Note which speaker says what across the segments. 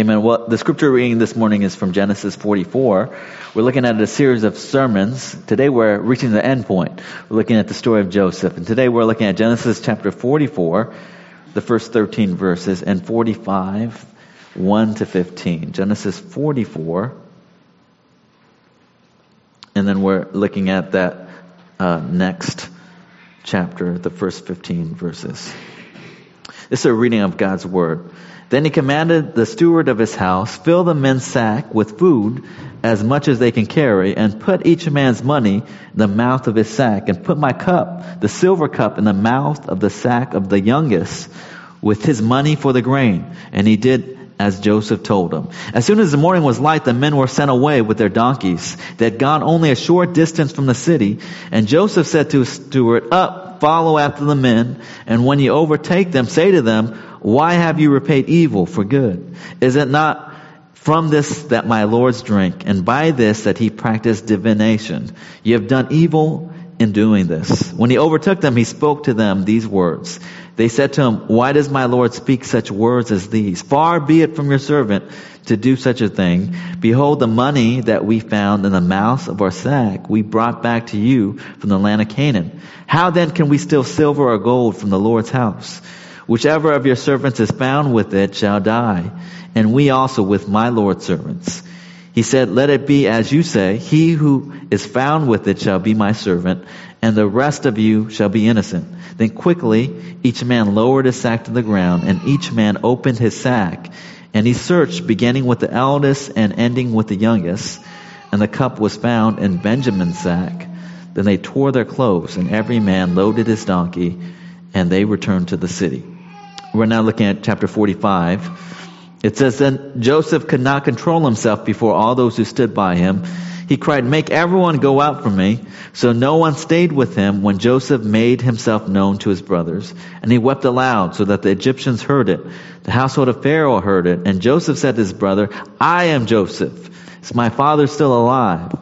Speaker 1: Amen. Well, the scripture reading this morning is from Genesis 44. We're looking at a series of sermons. Today we're reaching the end point. We're looking at the story of Joseph. And today we're looking at Genesis chapter 44, the first 13 verses, and 45, 1 to 15. Genesis 44. And then we're looking at that uh, next chapter, the first 15 verses. This is a reading of God's Word. Then he commanded the steward of his house, fill the men's sack with food as much as they can carry, and put each man's money in the mouth of his sack, and put my cup, the silver cup, in the mouth of the sack of the youngest, with his money for the grain. And he did as Joseph told him. As soon as the morning was light, the men were sent away with their donkeys. They had gone only a short distance from the city, and Joseph said to his steward, Up, follow after the men, and when you overtake them, say to them, why have you repaid evil for good? Is it not from this that my lords drink, and by this that he practiced divination? You have done evil in doing this. When he overtook them, he spoke to them these words. They said to him, Why does my Lord speak such words as these? Far be it from your servant to do such a thing. Behold, the money that we found in the mouth of our sack we brought back to you from the land of Canaan. How then can we steal silver or gold from the Lord's house? Whichever of your servants is found with it shall die, and we also with my Lord's servants. He said, Let it be as you say, he who is found with it shall be my servant, and the rest of you shall be innocent. Then quickly each man lowered his sack to the ground, and each man opened his sack, and he searched, beginning with the eldest and ending with the youngest, and the cup was found in Benjamin's sack. Then they tore their clothes, and every man loaded his donkey, and they returned to the city. We're now looking at chapter 45. It says, Then Joseph could not control himself before all those who stood by him. He cried, Make everyone go out from me. So no one stayed with him when Joseph made himself known to his brothers. And he wept aloud so that the Egyptians heard it. The household of Pharaoh heard it. And Joseph said to his brother, I am Joseph. Is my father still alive?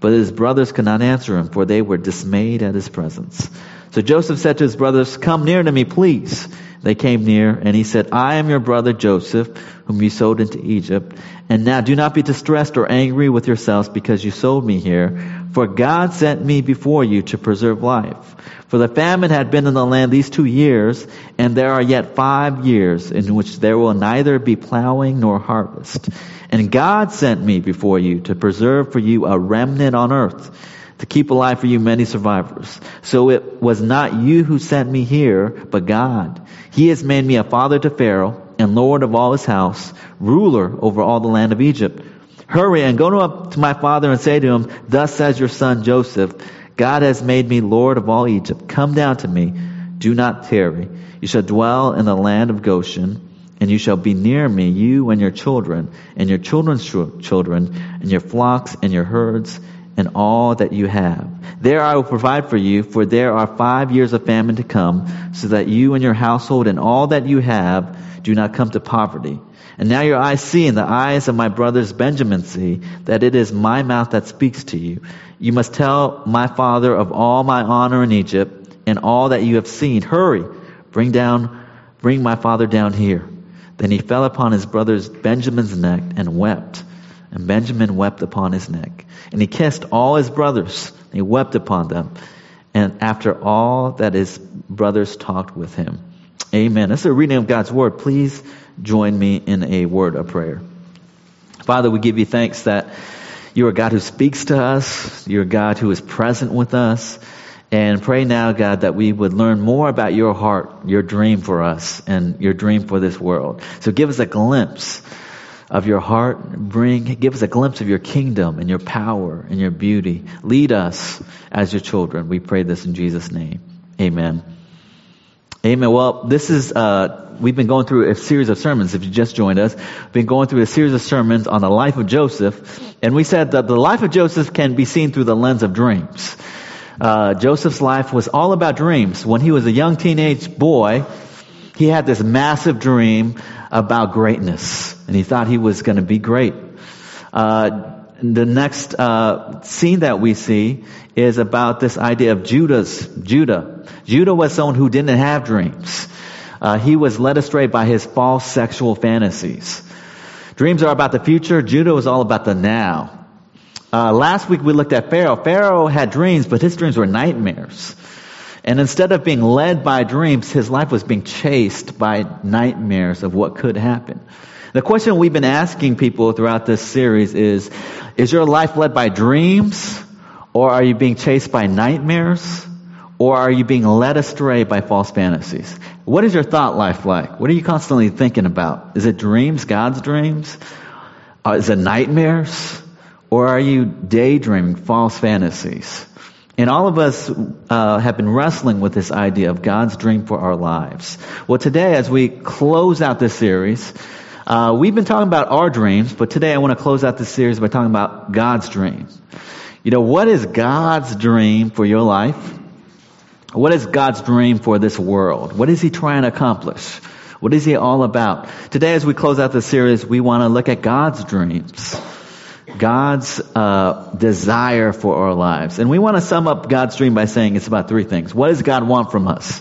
Speaker 1: But his brothers could not answer him, for they were dismayed at his presence. So Joseph said to his brothers, Come near to me, please. They came near, and he said, I am your brother Joseph, whom you sold into Egypt. And now do not be distressed or angry with yourselves because you sold me here, for God sent me before you to preserve life. For the famine had been in the land these two years, and there are yet five years in which there will neither be plowing nor harvest. And God sent me before you to preserve for you a remnant on earth to keep alive for you many survivors. So it was not you who sent me here, but God. He has made me a father to Pharaoh and Lord of all his house, ruler over all the land of Egypt. Hurry and go up to my father and say to him, Thus says your son Joseph, God has made me Lord of all Egypt. Come down to me. Do not tarry. You shall dwell in the land of Goshen, and you shall be near me, you and your children, and your children's children, and your flocks and your herds, and all that you have. There I will provide for you, for there are five years of famine to come, so that you and your household and all that you have do not come to poverty. And now your eyes see, and the eyes of my brothers Benjamin see, that it is my mouth that speaks to you. You must tell my father of all my honor in Egypt, and all that you have seen. Hurry, bring down, bring my father down here. Then he fell upon his brother's Benjamin's neck and wept. And Benjamin wept upon his neck. And he kissed all his brothers. And He wept upon them. And after all that his brothers talked with him. Amen. That's a reading of God's word. Please join me in a word of prayer. Father, we give you thanks that you're a God who speaks to us. You're a God who is present with us. And pray now, God, that we would learn more about your heart, your dream for us, and your dream for this world. So give us a glimpse of your heart. Bring, give us a glimpse of your kingdom and your power and your beauty. Lead us as your children. We pray this in Jesus' name. Amen. Amen. Well, this is, uh, we've been going through a series of sermons. If you just joined us, we've been going through a series of sermons on the life of Joseph. And we said that the life of Joseph can be seen through the lens of dreams. Uh, Joseph's life was all about dreams. When he was a young teenage boy, he had this massive dream about greatness, and he thought he was going to be great. Uh, the next uh, scene that we see is about this idea of Judah's Judah. Judah was someone who didn't have dreams. Uh, he was led astray by his false sexual fantasies. Dreams are about the future. Judah was all about the now. Uh, last week we looked at Pharaoh. Pharaoh had dreams, but his dreams were nightmares. And instead of being led by dreams, his life was being chased by nightmares of what could happen. The question we've been asking people throughout this series is, is your life led by dreams? Or are you being chased by nightmares? Or are you being led astray by false fantasies? What is your thought life like? What are you constantly thinking about? Is it dreams, God's dreams? Uh, is it nightmares? Or are you daydreaming false fantasies? And all of us uh, have been wrestling with this idea of God's dream for our lives. Well, today, as we close out this series, uh, we've been talking about our dreams, but today I want to close out this series by talking about God's dream. You know, what is God's dream for your life? What is God's dream for this world? What is He trying to accomplish? What is He all about? Today, as we close out this series, we want to look at God's dreams. God's uh, desire for our lives. And we want to sum up God's dream by saying it's about three things. What does God want from us?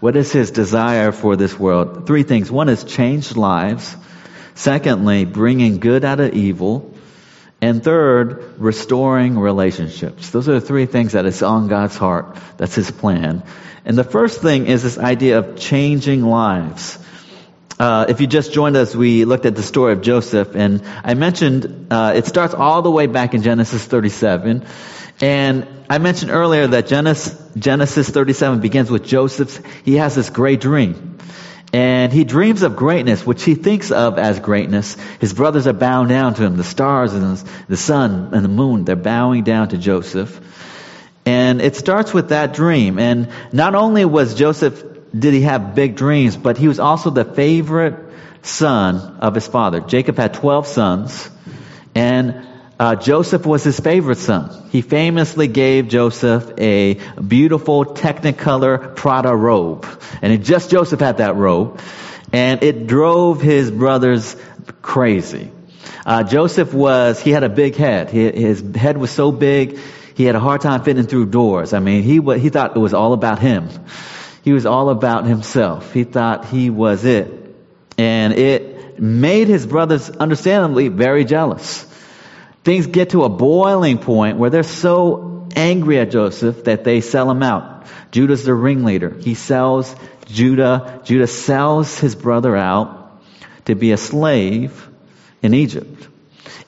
Speaker 1: What is His desire for this world? Three things. One is changed lives. Secondly, bringing good out of evil. And third, restoring relationships. Those are the three things that is on God's heart. That's His plan. And the first thing is this idea of changing lives. Uh, if you just joined us, we looked at the story of Joseph, and I mentioned uh, it starts all the way back in Genesis 37. And I mentioned earlier that Genesis, Genesis 37 begins with Joseph's, he has this great dream. And he dreams of greatness, which he thinks of as greatness. His brothers are bowing down to him. The stars and the sun and the moon, they're bowing down to Joseph. And it starts with that dream. And not only was Joseph, did he have big dreams, but he was also the favorite son of his father. Jacob had 12 sons. And uh, Joseph was his favorite son. He famously gave Joseph a beautiful Technicolor Prada robe. And it, just Joseph had that robe. And it drove his brothers crazy. Uh, Joseph was, he had a big head. He, his head was so big, he had a hard time fitting through doors. I mean, he, he thought it was all about him. He was all about himself. He thought he was it. And it made his brothers understandably very jealous. Things get to a boiling point where they're so angry at Joseph that they sell him out. Judah's the ringleader. He sells Judah. Judah sells his brother out to be a slave in Egypt.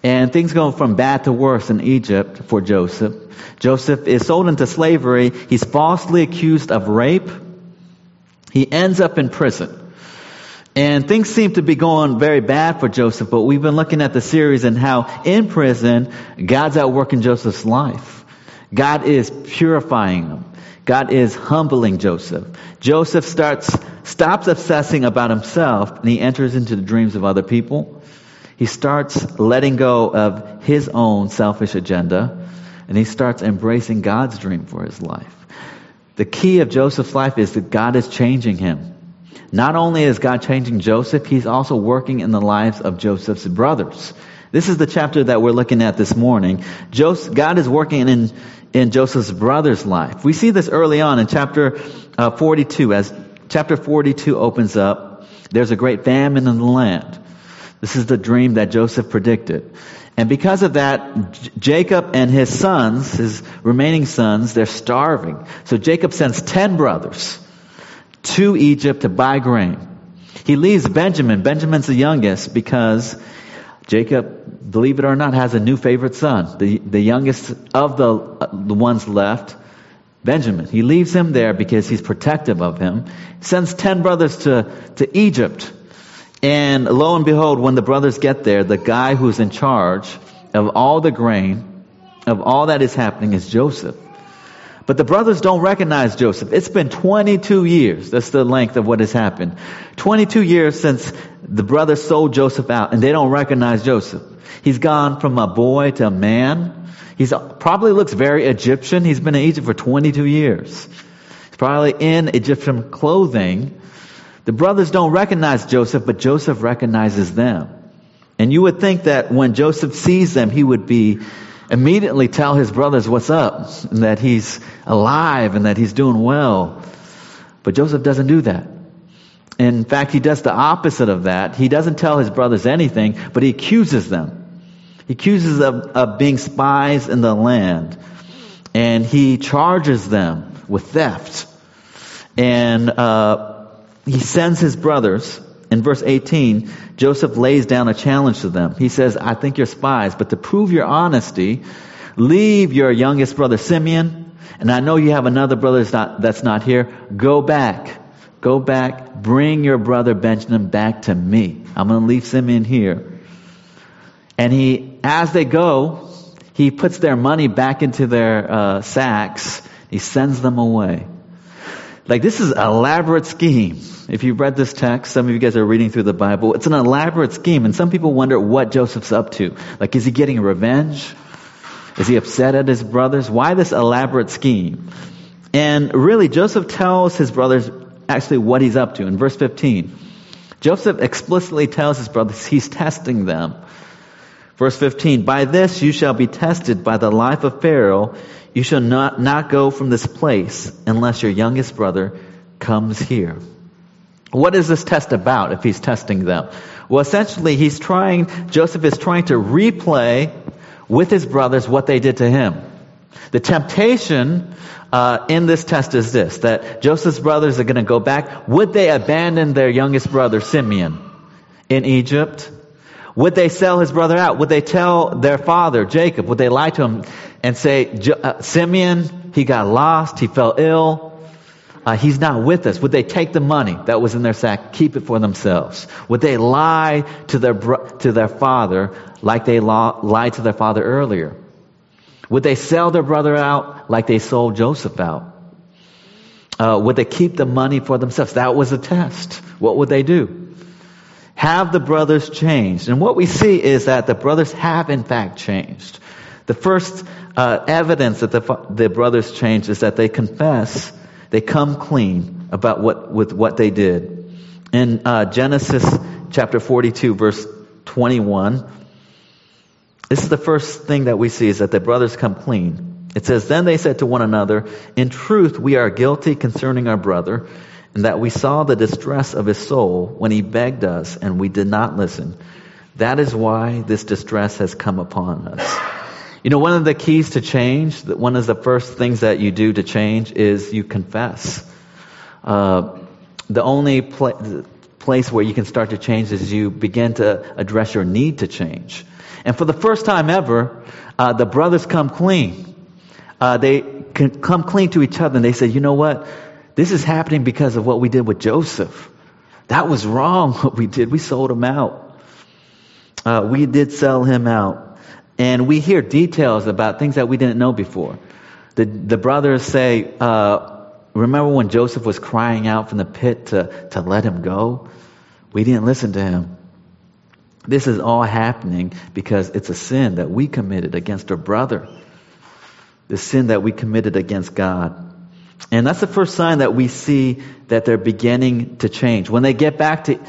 Speaker 1: And things go from bad to worse in Egypt for Joseph. Joseph is sold into slavery. He's falsely accused of rape. He ends up in prison. And things seem to be going very bad for Joseph, but we've been looking at the series and how in prison, God's at work in Joseph's life. God is purifying him. God is humbling Joseph. Joseph starts, stops obsessing about himself and he enters into the dreams of other people. He starts letting go of his own selfish agenda and he starts embracing God's dream for his life. The key of Joseph's life is that God is changing him. Not only is God changing Joseph, he's also working in the lives of Joseph's brothers. This is the chapter that we're looking at this morning. Joseph, God is working in, in Joseph's brother's life. We see this early on in chapter uh, 42. As chapter 42 opens up, there's a great famine in the land. This is the dream that Joseph predicted. And because of that, J- Jacob and his sons, his remaining sons, they're starving. So Jacob sends 10 brothers to Egypt to buy grain. He leaves Benjamin. Benjamin's the youngest because Jacob, believe it or not, has a new favorite son. The, the youngest of the, uh, the ones left, Benjamin. He leaves him there because he's protective of him. Sends ten brothers to, to Egypt. And lo and behold, when the brothers get there, the guy who's in charge of all the grain, of all that is happening is Joseph. But the brothers don't recognize Joseph. It's been 22 years. That's the length of what has happened. 22 years since the brothers sold Joseph out and they don't recognize Joseph. He's gone from a boy to a man. He's probably looks very Egyptian. He's been in Egypt for 22 years. He's probably in Egyptian clothing. The brothers don't recognize Joseph, but Joseph recognizes them. And you would think that when Joseph sees them, he would be immediately tell his brothers what's up and that he's alive and that he's doing well. But Joseph doesn't do that. In fact, he does the opposite of that. He doesn't tell his brothers anything, but he accuses them. He accuses them of being spies in the land. And he charges them with theft. And uh, he sends his brothers. In verse 18, Joseph lays down a challenge to them. He says, I think you're spies, but to prove your honesty, leave your youngest brother Simeon, and I know you have another brother that's not, here. Go back. Go back. Bring your brother Benjamin back to me. I'm going to leave Simeon here. And he, as they go, he puts their money back into their uh, sacks. He sends them away. Like this is an elaborate scheme. If you've read this text, some of you guys are reading through the Bible. It's an elaborate scheme, and some people wonder what Joseph's up to. Like, is he getting revenge? Is he upset at his brothers? Why this elaborate scheme? And really, Joseph tells his brothers actually what he's up to. In verse 15, Joseph explicitly tells his brothers he's testing them. Verse 15, by this you shall be tested by the life of Pharaoh. You shall not, not go from this place unless your youngest brother comes here. What is this test about if he's testing them? Well, essentially, he's trying, Joseph is trying to replay with his brothers what they did to him. The temptation uh, in this test is this that Joseph's brothers are going to go back. Would they abandon their youngest brother, Simeon, in Egypt? Would they sell his brother out? Would they tell their father, Jacob, would they lie to him and say, uh, Simeon, he got lost, he fell ill, uh, he's not with us? Would they take the money that was in their sack, keep it for themselves? Would they lie to their, bro- to their father like they lied to their father earlier? Would they sell their brother out like they sold Joseph out? Uh, would they keep the money for themselves? That was a test. What would they do? Have the brothers changed? And what we see is that the brothers have in fact changed. The first uh, evidence that the, the brothers changed is that they confess, they come clean about what with what they did. In uh, Genesis chapter 42, verse 21, this is the first thing that we see is that the brothers come clean. It says, Then they said to one another, In truth, we are guilty concerning our brother and that we saw the distress of his soul when he begged us and we did not listen. That is why this distress has come upon us. You know, one of the keys to change, one of the first things that you do to change is you confess. Uh, the only pl- place where you can start to change is you begin to address your need to change. And for the first time ever, uh, the brothers come clean. Uh, they come clean to each other and they say, you know what? This is happening because of what we did with Joseph. That was wrong what we did. We sold him out. Uh, we did sell him out. And we hear details about things that we didn't know before. The, the brothers say, uh, remember when Joseph was crying out from the pit to, to let him go? We didn't listen to him. This is all happening because it's a sin that we committed against our brother. The sin that we committed against God. And that's the first sign that we see that they're beginning to change. When they get back to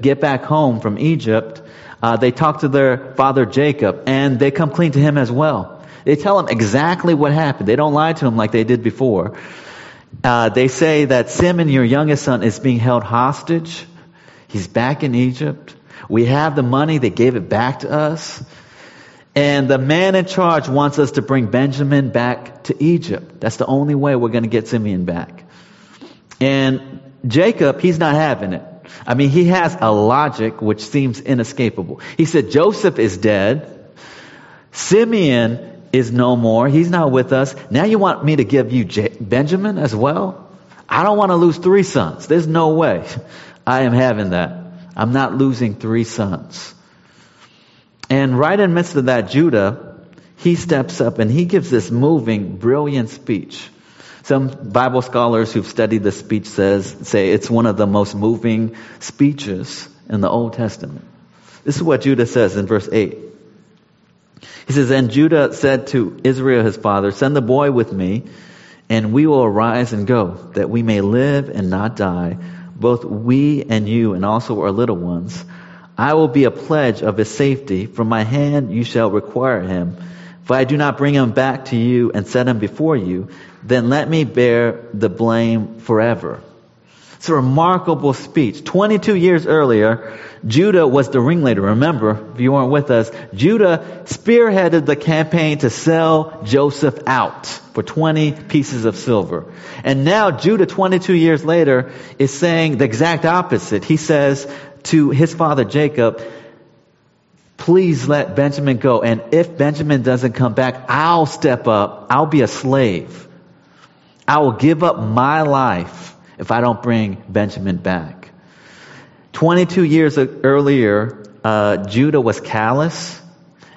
Speaker 1: get back home from Egypt, uh, they talk to their father Jacob, and they come clean to him as well. They tell him exactly what happened. They don't lie to him like they did before. Uh, they say that Simeon, your youngest son, is being held hostage. He's back in Egypt. We have the money. They gave it back to us. And the man in charge wants us to bring Benjamin back to Egypt. That's the only way we're going to get Simeon back. And Jacob, he's not having it. I mean, he has a logic which seems inescapable. He said, Joseph is dead. Simeon is no more. He's not with us. Now you want me to give you J- Benjamin as well? I don't want to lose three sons. There's no way I am having that. I'm not losing three sons. And right in the midst of that, Judah, he steps up and he gives this moving, brilliant speech. Some Bible scholars who've studied the speech says, say it's one of the most moving speeches in the Old Testament. This is what Judah says in verse 8. He says, And Judah said to Israel his father, Send the boy with me, and we will arise and go, that we may live and not die, both we and you, and also our little ones. I will be a pledge of his safety. From my hand you shall require him. If I do not bring him back to you and set him before you, then let me bear the blame forever. It's a remarkable speech. 22 years earlier, Judah was the ringleader. Remember, if you weren't with us, Judah spearheaded the campaign to sell Joseph out for 20 pieces of silver. And now Judah, 22 years later, is saying the exact opposite. He says to his father Jacob, please let Benjamin go. And if Benjamin doesn't come back, I'll step up. I'll be a slave. I will give up my life if I don't bring Benjamin back. 22 years earlier, uh, Judah was callous.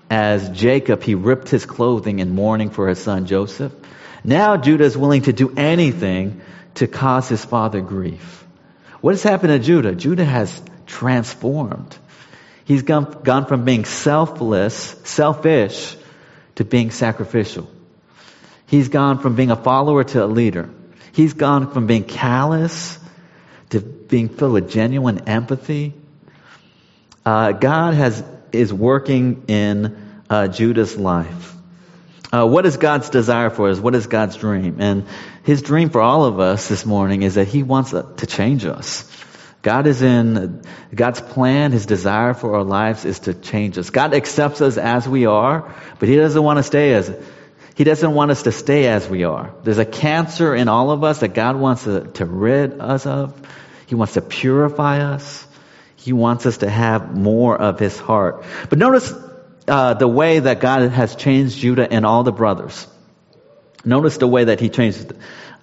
Speaker 1: As Jacob, he ripped his clothing in mourning for his son Joseph. Now Judah is willing to do anything to cause his father grief. What has happened to Judah? Judah has transformed. He's gone, gone from being selfless, selfish, to being sacrificial. He's gone from being a follower to a leader. He's gone from being callous being filled with genuine empathy. Uh, God has is working in uh, Judah's life. Uh, what is God's desire for us? What is God's dream? And His dream for all of us this morning is that He wants to change us. God is in, God's plan, His desire for our lives is to change us. God accepts us as we are, but He doesn't want to stay as, He doesn't want us to stay as we are. There's a cancer in all of us that God wants to, to rid us of. He wants to purify us. He wants us to have more of His heart. But notice uh, the way that God has changed Judah and all the brothers. Notice the way that He changed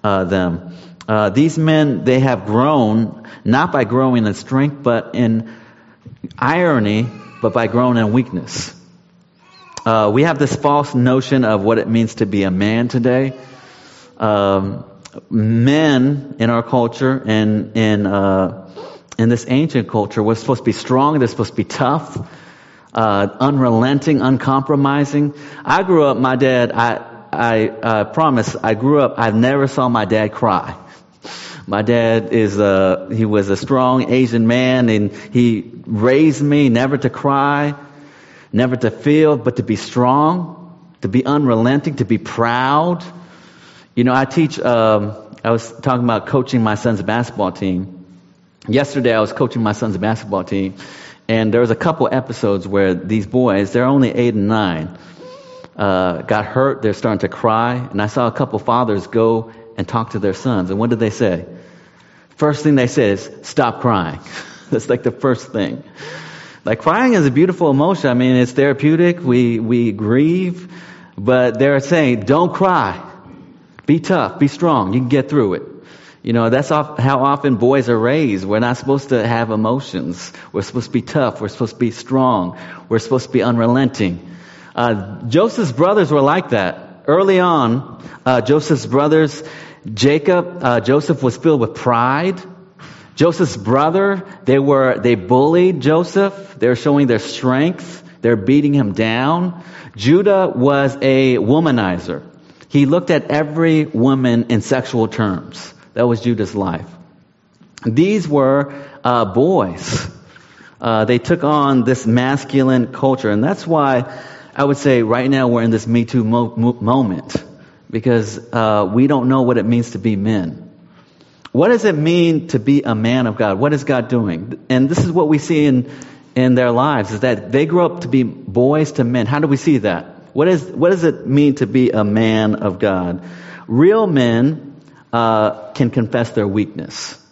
Speaker 1: uh, them. Uh, these men, they have grown, not by growing in strength, but in irony, but by growing in weakness. Uh, we have this false notion of what it means to be a man today. Um, men in our culture and in uh, in this ancient culture were supposed to be strong. They're supposed to be tough, uh, unrelenting, uncompromising. I grew up. My dad. I I uh, promise. I grew up. I never saw my dad cry. My dad is a, he was a strong Asian man and he raised me never to cry, never to feel, but to be strong, to be unrelenting, to be proud. You know, I teach, um, I was talking about coaching my son's basketball team. Yesterday I was coaching my son's basketball team and there was a couple episodes where these boys, they're only eight and nine, uh, got hurt. They're starting to cry. And I saw a couple fathers go and talk to their sons. And what did they say? First thing they say is, stop crying. That's like the first thing. Like crying is a beautiful emotion. I mean, it's therapeutic. We, we grieve, but they're saying, don't cry. Be tough. Be strong. You can get through it. You know, that's how often boys are raised. We're not supposed to have emotions. We're supposed to be tough. We're supposed to be strong. We're supposed to be unrelenting. Uh, Joseph's brothers were like that. Early on, uh, Joseph's brothers, Jacob, uh, Joseph was filled with pride. Joseph's brother, they were, they bullied Joseph. They were showing their strength. They're beating him down. Judah was a womanizer. He looked at every woman in sexual terms. That was Judah's life. These were uh, boys. Uh, they took on this masculine culture, and that's why I would say right now we're in this Me Too mo- moment because uh, we don't know what it means to be men. What does it mean to be a man of God? What is God doing? And this is what we see in in their lives is that they grow up to be boys to men. How do we see that? What is what does it mean to be a man of God? Real men uh, can confess their weakness.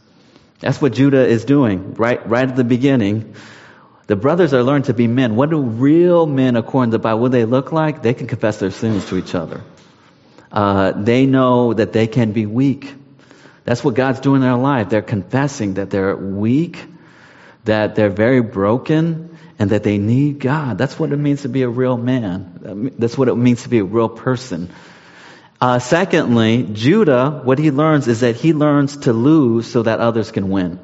Speaker 1: That's what Judah is doing right right at the beginning. The brothers are learned to be men. What do real men, according to the Bible, what they look like? They can confess their sins to each other. Uh, they know that they can be weak. That's what God's doing in their life. They're confessing that they're weak, that they're very broken, and that they need God. That's what it means to be a real man. That's what it means to be a real person. Uh, secondly, Judah, what he learns is that he learns to lose so that others can win.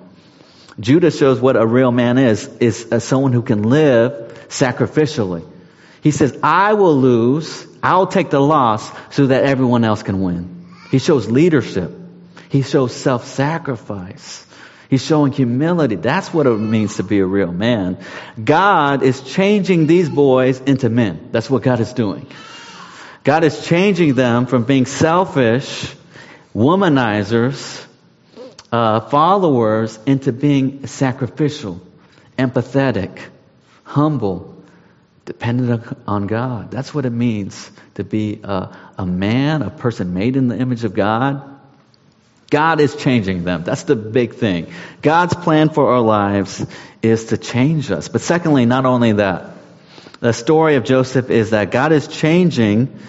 Speaker 1: Judah shows what a real man is, is someone who can live sacrificially. He says, I will lose, I'll take the loss so that everyone else can win. He shows leadership. He shows self-sacrifice. He's showing humility. That's what it means to be a real man. God is changing these boys into men. That's what God is doing. God is changing them from being selfish, womanizers, uh, followers into being sacrificial, empathetic, humble, dependent on God. That's what it means to be a, a man, a person made in the image of God. God is changing them. That's the big thing. God's plan for our lives is to change us. But secondly, not only that, the story of Joseph is that God is changing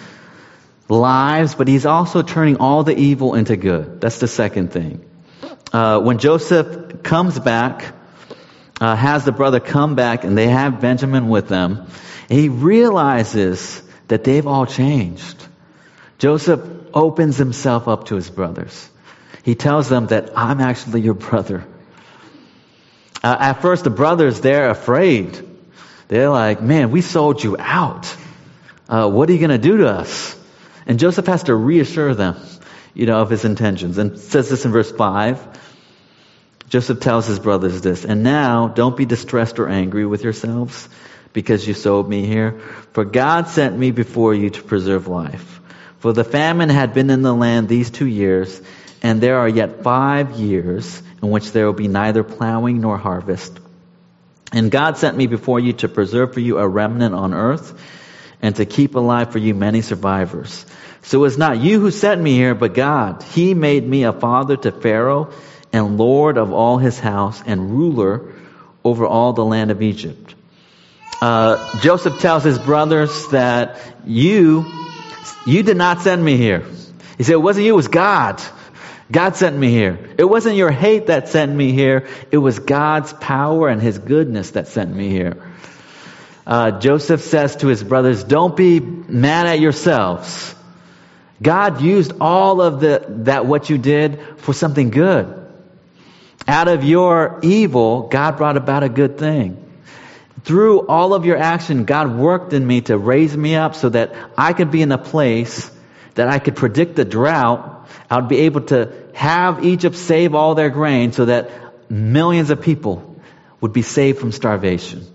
Speaker 1: lives, but he's also turning all the evil into good. That's the second thing. Uh, when Joseph comes back, uh, has the brother come back, and they have Benjamin with them, he realizes that they've all changed. Joseph opens himself up to his brothers. He tells them that I'm actually your brother. Uh, at first, the brothers, they're afraid. They're like, man, we sold you out. Uh, what are you going to do to us? And Joseph has to reassure them, you know, of his intentions. And says this in verse 5. Joseph tells his brothers this, and now don't be distressed or angry with yourselves because you sold me here. For God sent me before you to preserve life. For the famine had been in the land these two years, and there are yet five years in which there will be neither plowing nor harvest. And God sent me before you to preserve for you a remnant on earth and to keep alive for you many survivors. So it's not you who sent me here, but God. He made me a father to Pharaoh and Lord of all his house and ruler over all the land of Egypt. Uh, Joseph tells his brothers that you, you did not send me here. He said, it wasn't you, it was God. God sent me here. It wasn't your hate that sent me here. It was God's power and His goodness that sent me here uh, Joseph says to his brothers, don't be mad at yourselves. God used all of the, that what you did for something good. Out of your evil, God brought about a good thing. Through all of your action, God worked in me to raise me up so that I could be in a place that I could predict the drought. I would be able to have Egypt save all their grain so that millions of people would be saved from starvation.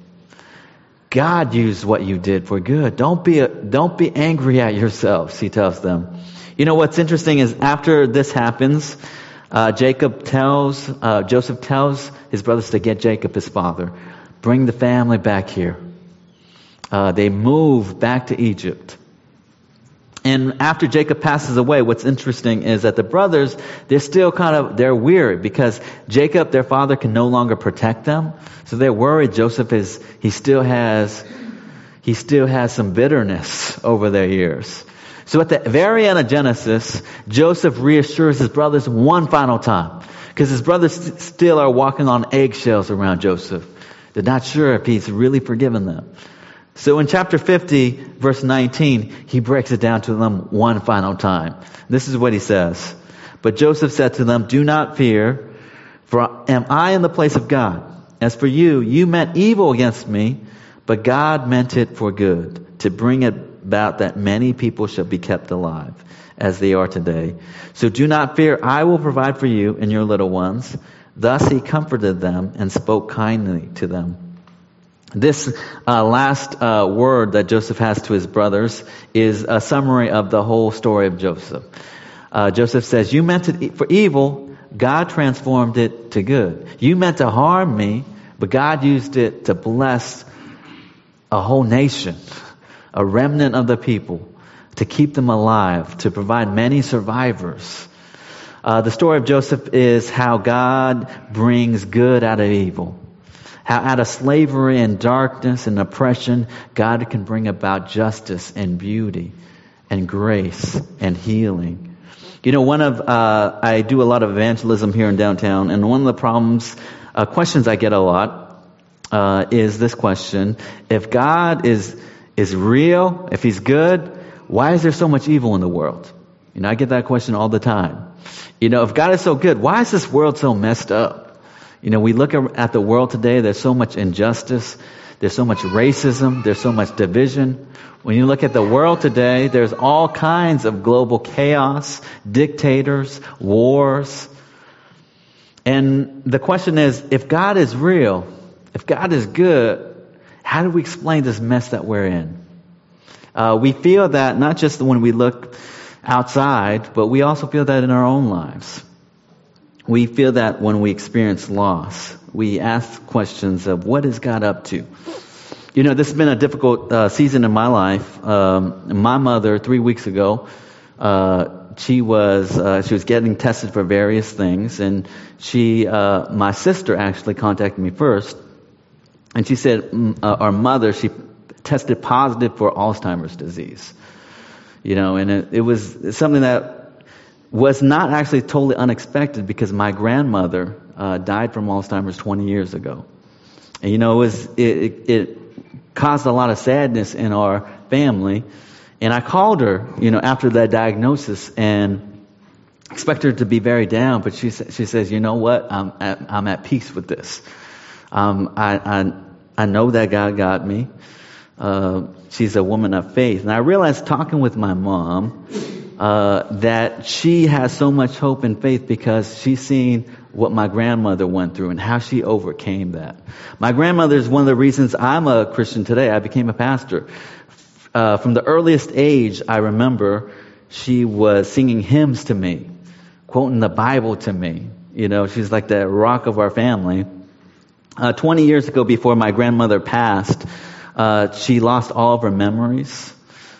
Speaker 1: God used what you did for good. Don't be, a, don't be angry at yourselves, he tells them. You know what's interesting is after this happens, uh, Jacob tells, uh, Joseph tells his brothers to get Jacob, his father, bring the family back here. Uh, they move back to Egypt. And after Jacob passes away, what's interesting is that the brothers, they're still kind of, they're weary because Jacob, their father, can no longer protect them. So they're worried Joseph is, he still has, he still has some bitterness over their years. So at the very end of Genesis, Joseph reassures his brothers one final time. Because his brothers st- still are walking on eggshells around Joseph. They're not sure if he's really forgiven them. So in chapter 50, verse 19, he breaks it down to them one final time. This is what he says. But Joseph said to them, Do not fear, for am I in the place of God? As for you, you meant evil against me, but God meant it for good, to bring about that many people shall be kept alive, as they are today. So do not fear, I will provide for you and your little ones. Thus he comforted them and spoke kindly to them. This uh, last uh, word that Joseph has to his brothers is a summary of the whole story of Joseph. Uh, Joseph says, You meant it for evil, God transformed it to good. You meant to harm me, but God used it to bless a whole nation, a remnant of the people, to keep them alive, to provide many survivors. Uh, the story of Joseph is how God brings good out of evil. How out of slavery and darkness and oppression, God can bring about justice and beauty and grace and healing. You know, one of, uh, I do a lot of evangelism here in downtown, and one of the problems, uh, questions I get a lot, uh, is this question. If God is, is real, if He's good, why is there so much evil in the world? You know, I get that question all the time. You know, if God is so good, why is this world so messed up? You know, we look at the world today, there's so much injustice, there's so much racism, there's so much division. When you look at the world today, there's all kinds of global chaos, dictators, wars. And the question is, if God is real, if God is good, how do we explain this mess that we're in? Uh, we feel that not just when we look outside, but we also feel that in our own lives. We feel that when we experience loss, we ask questions of what is God up to? You know, this has been a difficult uh, season in my life. Um, my mother, three weeks ago, uh, she was uh, she was getting tested for various things, and she, uh, my sister, actually contacted me first, and she said uh, our mother she tested positive for Alzheimer's disease. You know, and it, it was something that was not actually totally unexpected because my grandmother uh, died from Alzheimer's 20 years ago. And you know, it was it, it caused a lot of sadness in our family. And I called her, you know, after that diagnosis and expect her to be very down, but she she says, you know what, I'm at, I'm at peace with this. Um, I, I I know that God got me. Uh, she's a woman of faith, and I realized talking with my mom uh, that she has so much hope and faith because she's seen what my grandmother went through and how she overcame that. My grandmother is one of the reasons I'm a Christian today. I became a pastor. Uh, from the earliest age, I remember she was singing hymns to me, quoting the Bible to me. You know, she's like the rock of our family. Uh, 20 years ago, before my grandmother passed, uh, she lost all of her memories.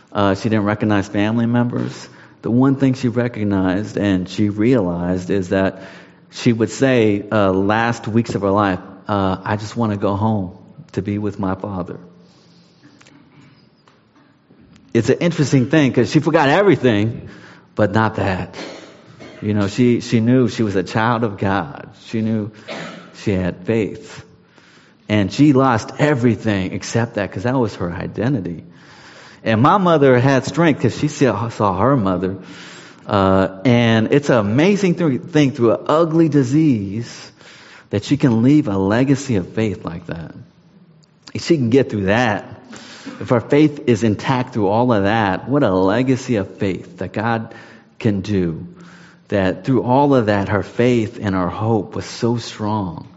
Speaker 1: Uh, she didn't recognize family members the one thing she recognized and she realized is that she would say uh, last weeks of her life, uh, I just want to go home to be with my father. It's an interesting thing because she forgot everything, but not that. You know, she, she knew she was a child of God. She knew she had faith. And she lost everything except that because that was her identity. And my mother had strength because she saw, her mother. Uh, and it's an amazing thing through an ugly disease that she can leave a legacy of faith like that. If she can get through that, if our faith is intact through all of that, what a legacy of faith that God can do. That through all of that, her faith and her hope was so strong.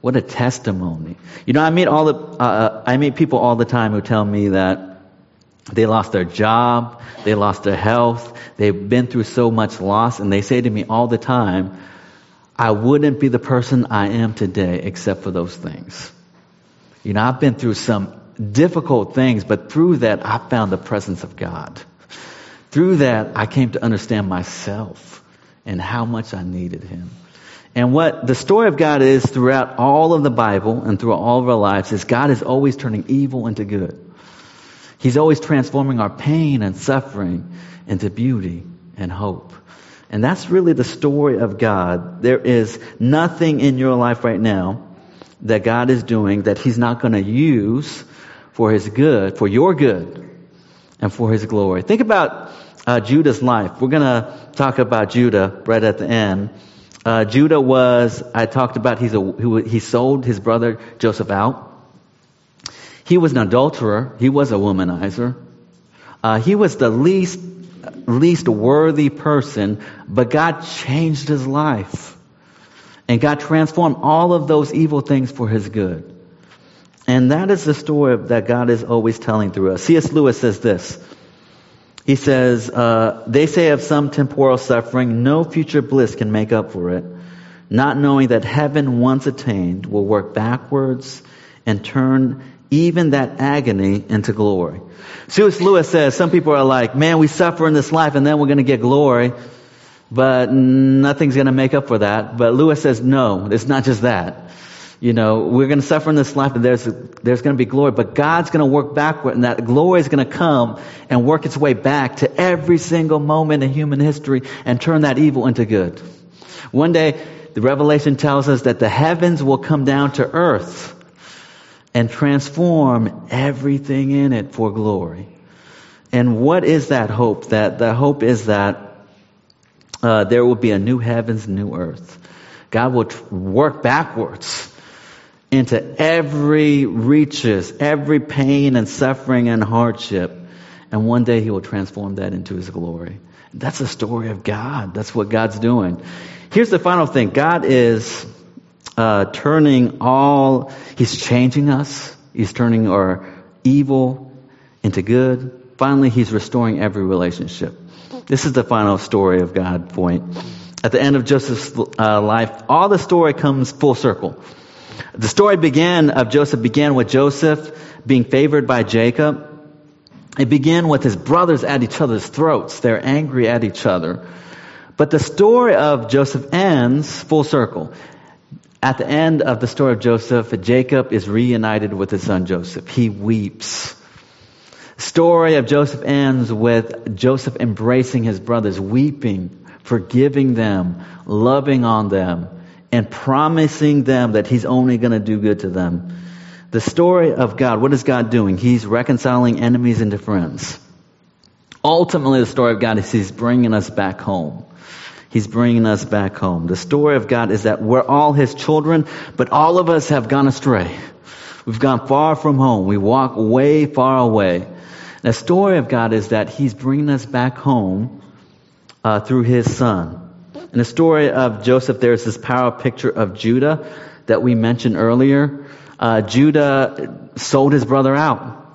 Speaker 1: What a testimony. You know, I meet all the, uh, uh I meet people all the time who tell me that they lost their job. They lost their health. They've been through so much loss and they say to me all the time, I wouldn't be the person I am today except for those things. You know, I've been through some difficult things, but through that I found the presence of God. Through that I came to understand myself and how much I needed Him. And what the story of God is throughout all of the Bible and through all of our lives is God is always turning evil into good. He's always transforming our pain and suffering into beauty and hope. And that's really the story of God. There is nothing in your life right now that God is doing that He's not going to use for His good, for your good, and for His glory. Think about uh, Judah's life. We're going to talk about Judah right at the end. Uh, Judah was, I talked about, he's a, he sold his brother Joseph out. He was an adulterer. He was a womanizer. Uh, he was the least, least worthy person, but God changed his life. And God transformed all of those evil things for his good. And that is the story that God is always telling through us. C.S. Lewis says this. He says, uh, they say of some temporal suffering, no future bliss can make up for it, not knowing that heaven once attained will work backwards and turn even that agony into glory. C.S. Lewis says some people are like, man, we suffer in this life and then we're going to get glory, but nothing's going to make up for that. But Lewis says, no, it's not just that. You know, we're going to suffer in this life and there's, there's going to be glory, but God's going to work backward and that glory is going to come and work its way back to every single moment in human history and turn that evil into good. One day, the Revelation tells us that the heavens will come down to earth and transform everything in it for glory. And what is that hope? That the hope is that uh, there will be a new heavens, new earth. God will tr- work backwards into every reaches, every pain and suffering and hardship, and one day He will transform that into His glory. That's the story of God. That's what God's doing. Here's the final thing. God is uh, turning all, He's changing us. He's turning our evil into good. Finally, He's restoring every relationship. This is the final story of God point. at the end of Joseph's uh, life, all the story comes full circle. The story began of Joseph began with Joseph being favored by Jacob. It began with his brothers at each other's throats. They're angry at each other. But the story of Joseph ends full circle. At the end of the story of Joseph, Jacob is reunited with his son Joseph. He weeps. The story of Joseph ends with Joseph embracing his brothers, weeping, forgiving them, loving on them, and promising them that he's only going to do good to them. The story of God, what is God doing? He's reconciling enemies into friends. Ultimately, the story of God is He's bringing us back home. He's bringing us back home. The story of God is that we're all His children, but all of us have gone astray. We've gone far from home. We walk way far away. The story of God is that He's bringing us back home uh, through His Son. In the story of Joseph, there's this power picture of Judah that we mentioned earlier. Uh, Judah sold his brother out.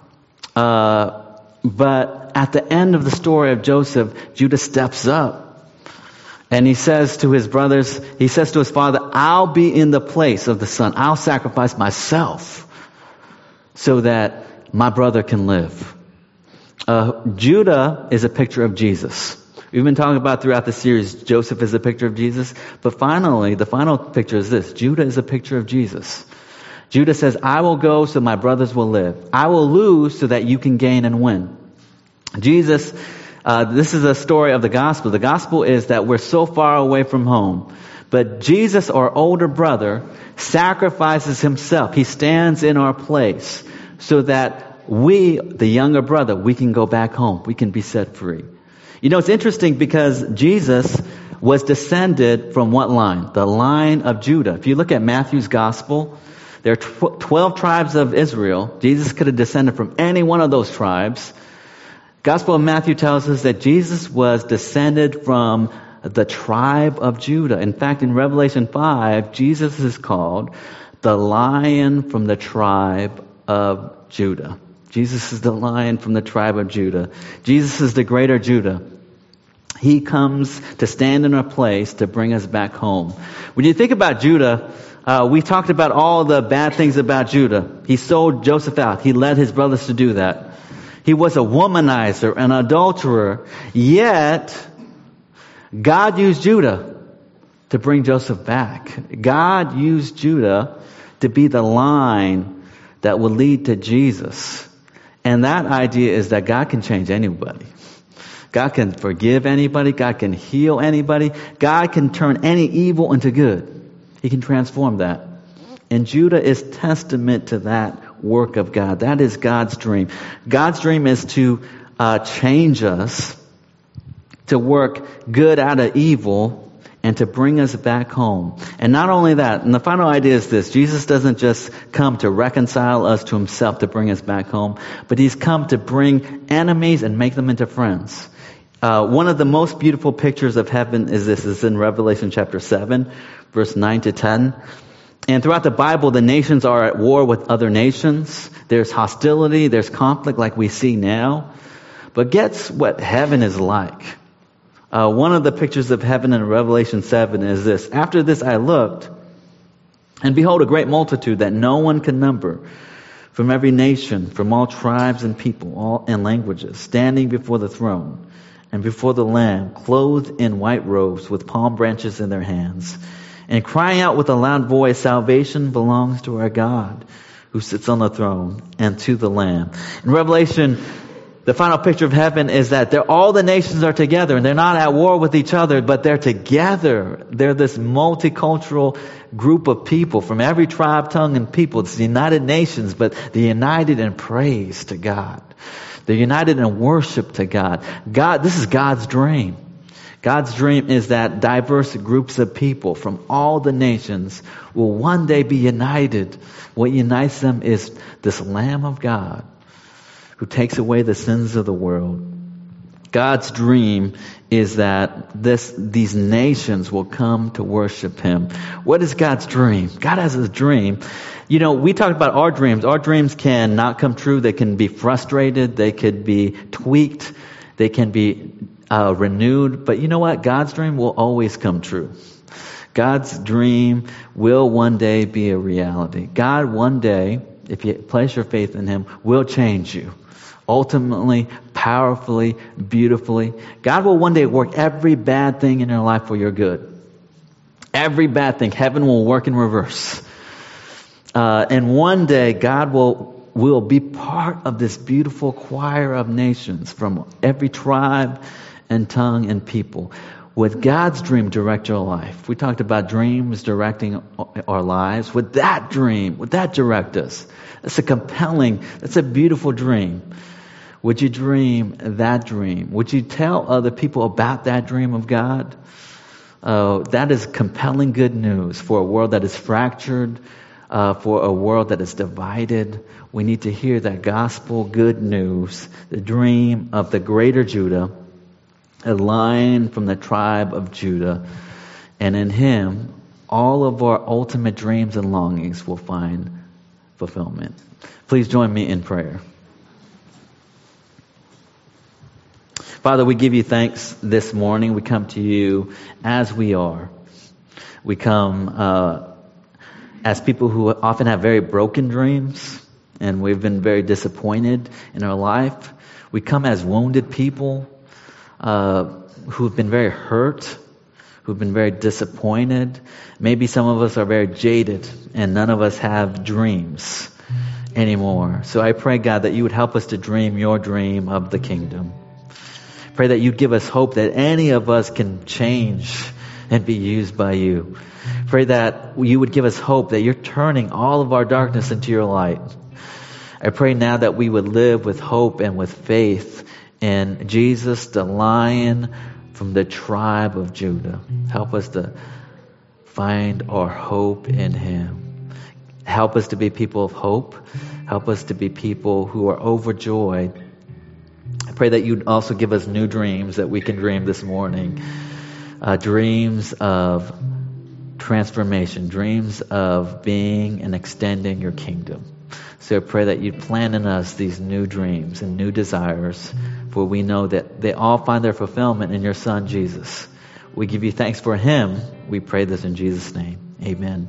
Speaker 1: Uh, but at the end of the story of Joseph, Judah steps up and he says to his brothers, he says to his father, I'll be in the place of the son. I'll sacrifice myself so that my brother can live. Uh, Judah is a picture of Jesus. We've been talking about throughout the series, Joseph is a picture of Jesus. But finally, the final picture is this. Judah is a picture of Jesus. Judah says, I will go so my brothers will live. I will lose so that you can gain and win. Jesus uh, this is a story of the gospel. The gospel is that we're so far away from home. But Jesus, our older brother, sacrifices himself. He stands in our place so that we, the younger brother, we can go back home. We can be set free. You know, it's interesting because Jesus was descended from what line? The line of Judah. If you look at Matthew's gospel, there are tw- 12 tribes of Israel. Jesus could have descended from any one of those tribes. Gospel of Matthew tells us that Jesus was descended from the tribe of Judah. In fact, in Revelation 5, Jesus is called the lion from the tribe of Judah. Jesus is the lion from the tribe of Judah. Jesus is the greater Judah. He comes to stand in our place to bring us back home. When you think about Judah, uh, we talked about all the bad things about Judah. He sold Joseph out. He led his brothers to do that. He was a womanizer, an adulterer. Yet, God used Judah to bring Joseph back. God used Judah to be the line that would lead to Jesus. And that idea is that God can change anybody. God can forgive anybody. God can heal anybody. God can turn any evil into good. He can transform that. And Judah is testament to that work of God. That is God's dream. God's dream is to uh, change us, to work good out of evil, and to bring us back home. And not only that, and the final idea is this, Jesus doesn't just come to reconcile us to himself to bring us back home, but he's come to bring enemies and make them into friends. Uh, one of the most beautiful pictures of heaven is this, is in Revelation chapter 7, verse 9 to 10. And throughout the Bible, the nations are at war with other nations. There's hostility, there's conflict like we see now. But guess what heaven is like? Uh, one of the pictures of heaven in Revelation 7 is this. After this I looked, and behold, a great multitude that no one can number, from every nation, from all tribes and people, all and languages, standing before the throne and before the Lamb, clothed in white robes with palm branches in their hands and crying out with a loud voice, salvation belongs to our God who sits on the throne and to the Lamb. In Revelation, the final picture of heaven is that all the nations are together and they're not at war with each other, but they're together. They're this multicultural group of people from every tribe, tongue, and people. It's the United Nations, but they're united in praise to God. They're united in worship to God. God, this is God's dream. God's dream is that diverse groups of people from all the nations will one day be united. What unites them is this Lamb of God who takes away the sins of the world. God's dream is that this, these nations will come to worship Him. What is God's dream? God has a dream. You know, we talked about our dreams. Our dreams can not come true. They can be frustrated. They could be tweaked. They can be uh, renewed. But you know what? God's dream will always come true. God's dream will one day be a reality. God one day, if you place your faith in Him, will change you. Ultimately, powerfully, beautifully. God will one day work every bad thing in your life for your good. Every bad thing. Heaven will work in reverse. Uh, and one day, God will will be part of this beautiful choir of nations from every tribe and tongue and people. With God's dream direct your life. We talked about dreams directing our lives. With that dream, would that direct us? That's a compelling, that's a beautiful dream. Would you dream that dream? Would you tell other people about that dream of God? Uh, that is compelling good news for a world that is fractured, uh, for a world that is divided. We need to hear that gospel good news, the dream of the greater Judah a line from the tribe of Judah. And in him, all of our ultimate dreams and longings will find fulfillment. Please join me in prayer. Father, we give you thanks this morning. We come to you as we are. We come uh, as people who often have very broken dreams, and we've been very disappointed in our life. We come as wounded people uh, who've been very hurt, who've been very disappointed. Maybe some of us are very jaded and none of us have dreams anymore. So I pray, God, that you would help us to dream your dream of the kingdom. Pray that you'd give us hope that any of us can change and be used by you. Pray that you would give us hope that you're turning all of our darkness into your light. I pray now that we would live with hope and with faith in Jesus, the lion from the tribe of Judah. Help us to find our hope in him. Help us to be people of hope. Help us to be people who are overjoyed. I pray that you'd also give us new dreams that we can dream this morning. Uh, dreams of transformation, dreams of being and extending your kingdom. So I pray that you'd plant in us these new dreams and new desires for we know that they all find their fulfillment in your Son, Jesus. We give you thanks for him. We pray this in Jesus' name. Amen.